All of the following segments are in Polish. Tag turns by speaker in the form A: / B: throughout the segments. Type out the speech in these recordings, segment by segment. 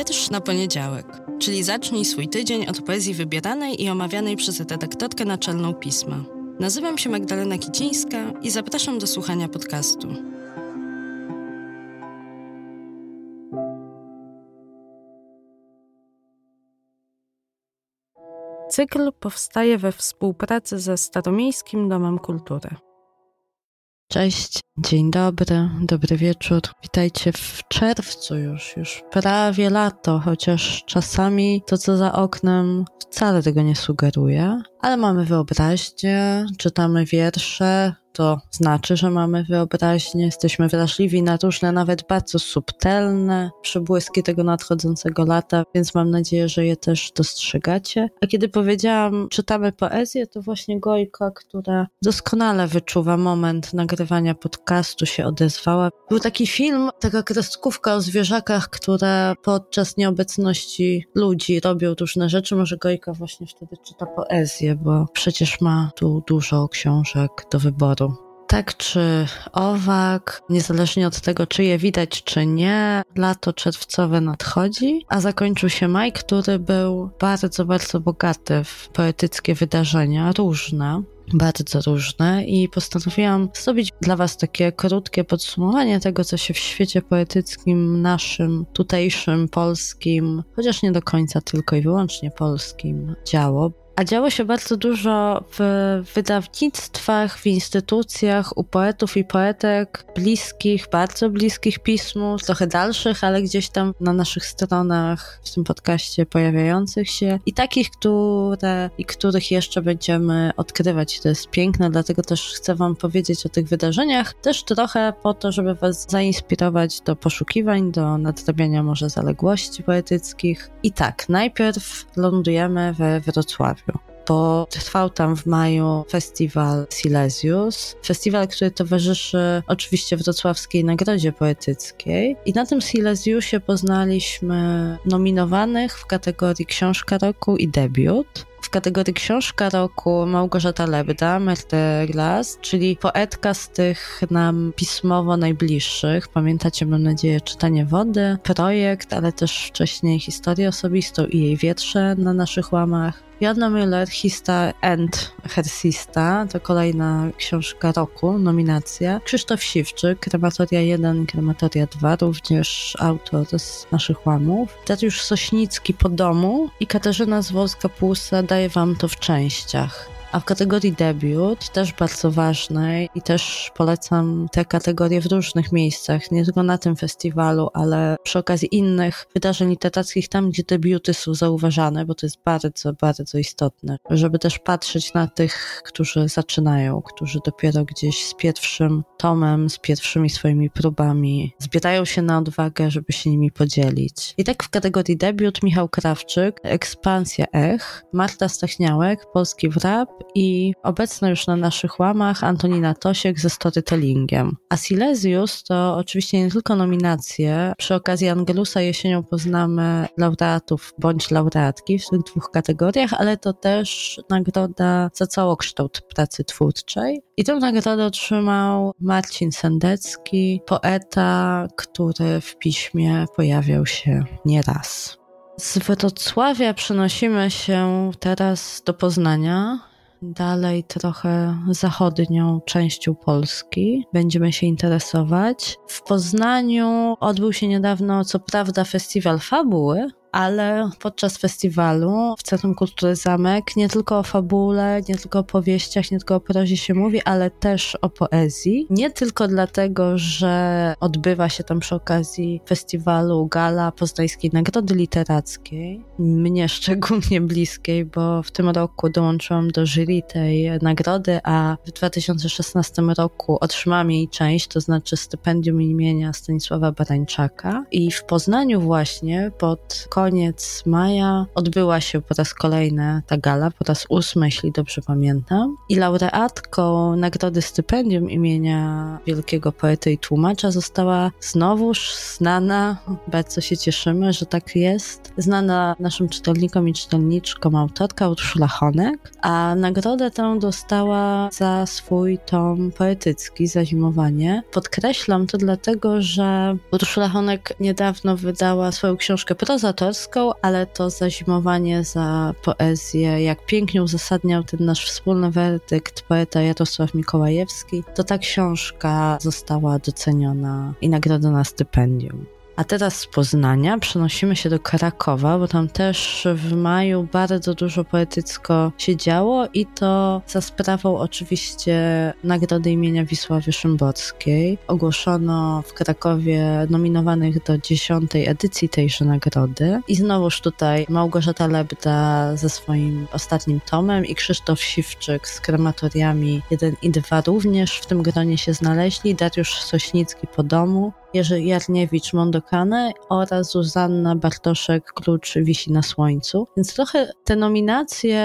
A: Wiersz na poniedziałek, czyli zacznij swój tydzień od poezji wybieranej i omawianej przez redaktorkę naczelną pisma. Nazywam się Magdalena Kicińska i zapraszam do słuchania podcastu. Cykl powstaje we współpracy ze Staromiejskim Domem Kultury. Cześć, dzień dobry, dobry wieczór. Witajcie w czerwcu już, już prawie lato, chociaż czasami to, co za oknem, wcale tego nie sugeruje. Ale mamy wyobraźnię, czytamy wiersze, to znaczy, że mamy wyobraźnię, jesteśmy wrażliwi na różne, nawet bardzo subtelne przebłyski tego nadchodzącego lata, więc mam nadzieję, że je też dostrzegacie. A kiedy powiedziałam, czytamy poezję, to właśnie Gojka, która doskonale wyczuwa moment nagrywania podcastu, się odezwała. Był taki film, taka kreskówka o zwierzakach, które podczas nieobecności ludzi robią różne rzeczy. Może Gojka właśnie wtedy czyta poezję, bo przecież ma tu dużo książek do wyboru tak czy owak, niezależnie od tego, czy je widać, czy nie, lato czerwcowe nadchodzi, a zakończył się maj, który był bardzo, bardzo bogaty w poetyckie wydarzenia, różne bardzo różne i postanowiłam zrobić dla Was takie krótkie podsumowanie tego, co się w świecie poetyckim naszym, tutejszym, polskim, chociaż nie do końca tylko i wyłącznie polskim działo. A działo się bardzo dużo w wydawnictwach, w instytucjach, u poetów i poetek bliskich, bardzo bliskich pismu, trochę dalszych, ale gdzieś tam na naszych stronach w tym podcaście pojawiających się i takich, które i których jeszcze będziemy odkrywać. To jest piękne, dlatego też chcę Wam powiedzieć o tych wydarzeniach, też trochę po to, żeby Was zainspirować do poszukiwań, do nadrabiania może zaległości poetyckich. I tak, najpierw lądujemy we Wrocławiu bo trwał tam w maju festiwal Silesius. Festiwal, który towarzyszy oczywiście Wrocławskiej Nagrodzie Poetyckiej. I na tym Silesiusie poznaliśmy nominowanych w kategorii Książka Roku i Debiut. W kategorii Książka Roku Małgorzata Lebda, Merte Glass, czyli poetka z tych nam pismowo najbliższych. Pamiętacie, mam nadzieję, Czytanie Wody, projekt, ale też wcześniej historię osobistą i jej wietrze na naszych łamach. Joanna Müller, Hista and Hersista, to kolejna książka roku, nominacja. Krzysztof Siwczyk, Krematoria 1, Krematoria 2, również autor z naszych łamów. Dariusz Sośnicki po domu i Katarzyna Zwolska-Płusa daje wam to w częściach. A w kategorii debiut, też bardzo ważnej i też polecam te kategorie w różnych miejscach, nie tylko na tym festiwalu, ale przy okazji innych wydarzeń literackich, tam gdzie debiuty są zauważane, bo to jest bardzo, bardzo istotne, żeby też patrzeć na tych, którzy zaczynają, którzy dopiero gdzieś z pierwszym tomem, z pierwszymi swoimi próbami zbierają się na odwagę, żeby się nimi podzielić. I tak w kategorii debiut Michał Krawczyk, Ekspansja Ech, Marta Stachniałek, Polski Wrap i obecna już na naszych łamach Antonina Tosiek ze storytellingiem. A Silesius to oczywiście nie tylko nominacje. Przy okazji Angelusa jesienią poznamy laureatów bądź laureatki w tych dwóch kategoriach, ale to też nagroda za całokształt pracy twórczej. I tę nagrodę otrzymał Marcin Sendecki, poeta, który w piśmie pojawiał się nieraz. Z Wrocławia przenosimy się teraz do Poznania, dalej trochę zachodnią częścią Polski. Będziemy się interesować. W Poznaniu odbył się niedawno, co prawda, festiwal fabuły, ale podczas festiwalu w Centrum Kultury Zamek nie tylko o fabule, nie tylko o powieściach, nie tylko o prozie się mówi, ale też o poezji. Nie tylko dlatego, że odbywa się tam przy okazji festiwalu Gala Poznańskiej Nagrody Literackiej, mnie szczególnie bliskiej, bo w tym roku dołączyłam do jury tej nagrody, a w 2016 roku otrzymałam jej część, to znaczy stypendium imienia Stanisława Barańczaka i w Poznaniu właśnie pod koniec maja odbyła się po raz kolejny ta gala, po raz ósmy, jeśli dobrze pamiętam. I laureatką nagrody stypendium imienia wielkiego poety i tłumacza została znowuż znana, bardzo się cieszymy, że tak jest, znana naszym czytelnikom i czytelniczkom autorka Urszula Honek, a nagrodę tę dostała za swój tom poetycki, Zazimowanie. Podkreślam to dlatego, że Urszula Honek niedawno wydała swoją książkę prozatorską, ale to Zazimowanie za poezję, jak pięknie uzasadniał ten nasz wspólny werdykt poeta Jarosław Mikołajewski, to ta książka została doceniona i nagrodzona stypendium. A teraz z Poznania przenosimy się do Krakowa, bo tam też w maju bardzo dużo poetycko się działo i to za sprawą oczywiście nagrody imienia Wisławy Szymborskiej. Ogłoszono w Krakowie nominowanych do dziesiątej edycji tejże nagrody. I znowuż tutaj Małgorzata Lebda ze swoim ostatnim tomem i Krzysztof Siwczyk z krematoriami 1 i 2 również w tym gronie się znaleźli. Dariusz Sośnicki po domu. Jerzy Jarniewicz Mondokane oraz Zuzanna Bartoszek Klucz wisi na słońcu. Więc trochę te nominacje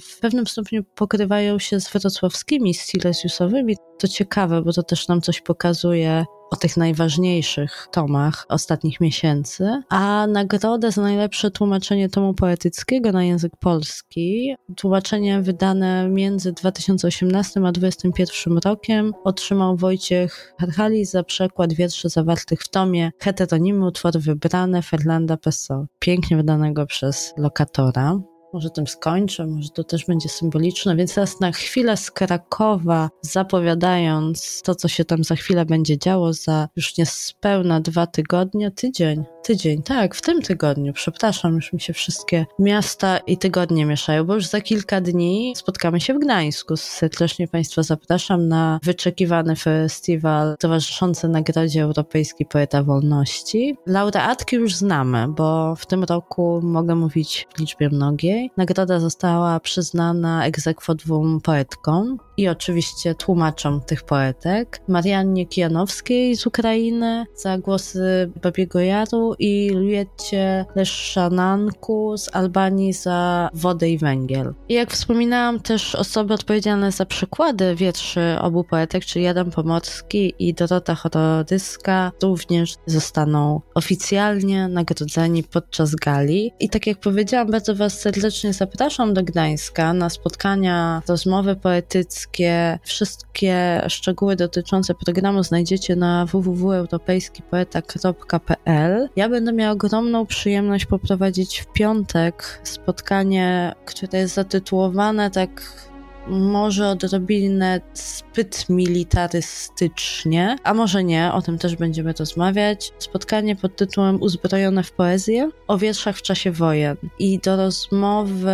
A: w pewnym stopniu pokrywają się z wrocławskimi Silesiusowymi. To ciekawe, bo to też nam coś pokazuje o tych najważniejszych tomach ostatnich miesięcy, a nagrodę za najlepsze tłumaczenie tomu poetyckiego na język polski, tłumaczenie wydane między 2018 a 2021 rokiem, otrzymał Wojciech Harhali za przekład wierszy zawartych w tomie Heteronimy utwory wybrane Fernanda Pessoa, pięknie wydanego przez lokatora. Może tym skończę, może to też będzie symboliczne, więc teraz na chwilę z Krakowa, zapowiadając to, co się tam za chwilę będzie działo, za już niespełna dwa tygodnie, tydzień, tydzień, tak, w tym tygodniu, przepraszam, już mi się wszystkie miasta i tygodnie mieszają, bo już za kilka dni spotkamy się w Gdańsku. Serdecznie Państwa zapraszam na wyczekiwany festiwal towarzyszący Nagrodzie Europejskiej Poeta Wolności. Laureatki już znamy, bo w tym roku mogę mówić w liczbie mnogiej. Nagroda została przyznana egzekwo dwóm poetkom i oczywiście tłumaczom tych poetek. Mariannie Kijanowskiej z Ukrainy za głosy Babiego Jaru i Luiecie Leszananku z Albanii za Wodę i Węgiel. I jak wspominałam, też osoby odpowiedzialne za przykłady wierszy obu poetek, czyli Adam Pomorski i Dorota Chorodyska, również zostaną oficjalnie nagrodzeni podczas gali. I tak jak powiedziałam, bardzo Was serdecznie zapraszam do Gdańska na spotkania, rozmowy poetyckie. Wszystkie szczegóły dotyczące programu znajdziecie na www.europejskipoeta.pl. Ja będę miała ogromną przyjemność poprowadzić w piątek spotkanie, które jest zatytułowane tak może odrobinę zbyt militarystycznie, a może nie, o tym też będziemy rozmawiać. Spotkanie pod tytułem Uzbrojone w poezję o wierszach w czasie wojen. I do rozmowy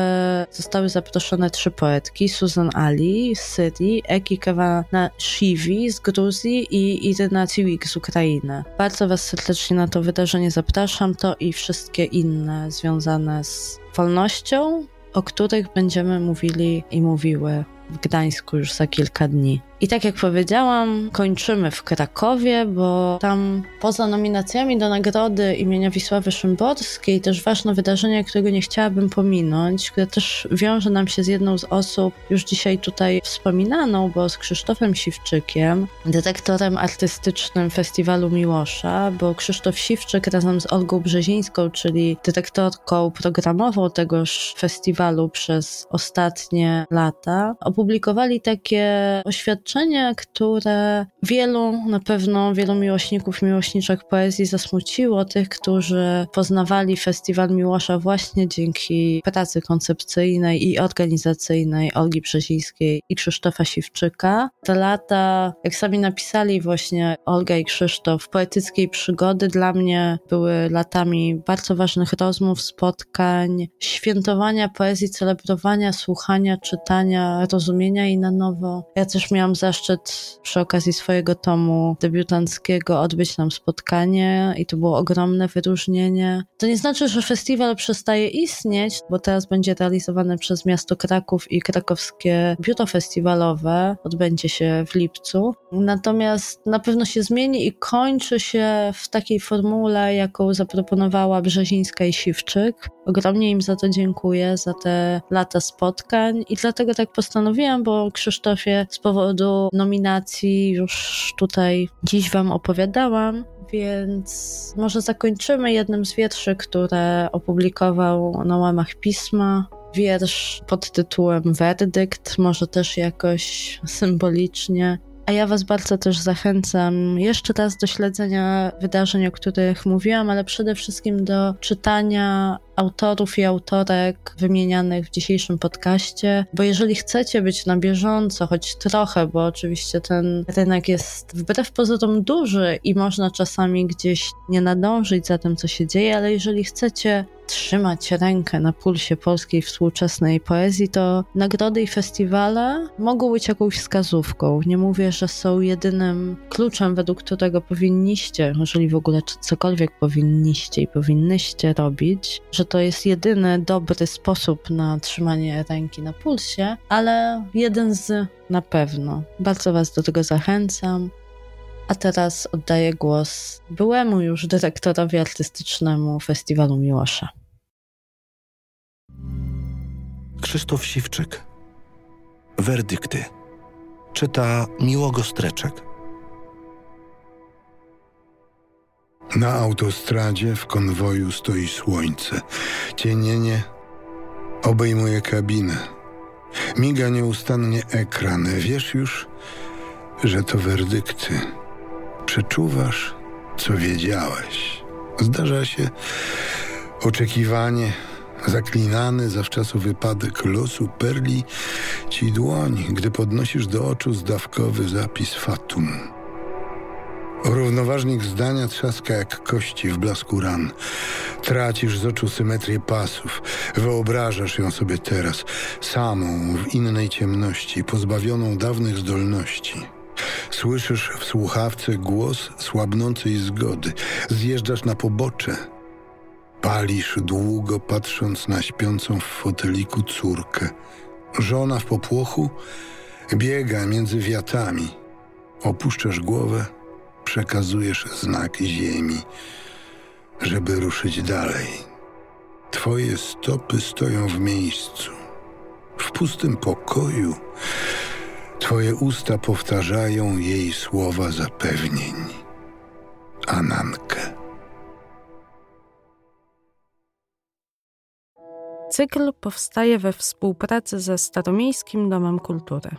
A: zostały zaproszone trzy poetki: Susan Ali z Syrii, Eki Kawana Shivi z Gruzji i Iryna Ciwik z Ukrainy. Bardzo Was serdecznie na to wydarzenie zapraszam, to i wszystkie inne związane z wolnością, o których będziemy mówili i mówiły w Gdańsku już za kilka dni. I tak jak powiedziałam, kończymy w Krakowie, bo tam poza nominacjami do nagrody imienia Wisławy Szymborskiej też ważne wydarzenie, którego nie chciałabym pominąć, które też wiąże nam się z jedną z osób już dzisiaj tutaj wspominaną, bo z Krzysztofem Siwczykiem, dyrektorem artystycznym Festiwalu Miłosza, bo Krzysztof Siwczyk razem z Olgą Brzezińską, czyli dyrektorką programową tegoż festiwalu przez ostatnie lata, opublikowali takie oświadczenie które wielu, na pewno wielu miłośników, miłośniczek poezji zasmuciło, tych, którzy poznawali Festiwal Miłosza właśnie dzięki pracy koncepcyjnej i organizacyjnej Olgi Brzezińskiej i Krzysztofa Siwczyka. Te lata, jak sami napisali właśnie Olga i Krzysztof, poetyckiej przygody dla mnie były latami bardzo ważnych rozmów, spotkań, świętowania poezji, celebrowania, słuchania, czytania, rozumienia i na nowo. Ja też miałam zaszczyt przy okazji swojego tomu debiutanckiego odbyć nam spotkanie i to było ogromne wyróżnienie. To nie znaczy, że festiwal przestaje istnieć, bo teraz będzie realizowany przez miasto Kraków i krakowskie biuro festiwalowe. Odbędzie się w lipcu. Natomiast na pewno się zmieni i kończy się w takiej formule, jaką zaproponowała Brzezińska i Siwczyk. Ogromnie im za to dziękuję, za te lata spotkań i dlatego tak postanowiłam, bo Krzysztofie z powodu nominacji już tutaj dziś Wam opowiadałam, więc może zakończymy jednym z wierszy, które opublikował na łamach pisma. Wiersz pod tytułem Werdykt, może też jakoś symbolicznie. A ja Was bardzo też zachęcam jeszcze raz do śledzenia wydarzeń, o których mówiłam, ale przede wszystkim do czytania autorów i autorek wymienianych w dzisiejszym podcaście, bo jeżeli chcecie być na bieżąco, choć trochę, bo oczywiście ten rynek jest wbrew pozorom duży i można czasami gdzieś nie nadążyć za tym, co się dzieje, ale jeżeli chcecie trzymać rękę na pulsie polskiej współczesnej poezji, to nagrody i festiwale mogą być jakąś wskazówką. Nie mówię, że są jedynym kluczem, według którego powinniście, jeżeli w ogóle cokolwiek powinniście i powinnyście robić, że to jest jedyny dobry sposób na trzymanie ręki na pulsie, ale jeden z na pewno. Bardzo Was do tego zachęcam. A teraz oddaję głos byłemu już dyrektorowi artystycznemu Festiwalu Miłosza.
B: Krzysztof Siwczyk. Werdykty. Czyta Miłogo Streczek.
C: Na autostradzie w konwoju stoi słońce. Cienienie obejmuje kabinę. Miga nieustannie ekran. Wiesz już, że to werdykty. Przeczuwasz, co wiedziałeś. Zdarza się oczekiwanie, zaklinany zawczasu wypadek losu perli ci dłoń, gdy podnosisz do oczu zdawkowy zapis fatum. Równoważnik zdania trzaska jak kości w blasku ran. Tracisz z oczu symetrię pasów. Wyobrażasz ją sobie teraz, samą, w innej ciemności, pozbawioną dawnych zdolności. Słyszysz w słuchawce głos słabnącej zgody. Zjeżdżasz na pobocze. Palisz długo, patrząc na śpiącą w foteliku córkę. Żona w popłochu biega między wiatami. Opuszczasz głowę przekazujesz znak ziemi, żeby ruszyć dalej. Twoje stopy stoją w miejscu. W pustym pokoju Twoje usta powtarzają jej słowa zapewnień. Anankę.
A: Cykl powstaje we współpracy ze Staromiejskim Domem Kultury.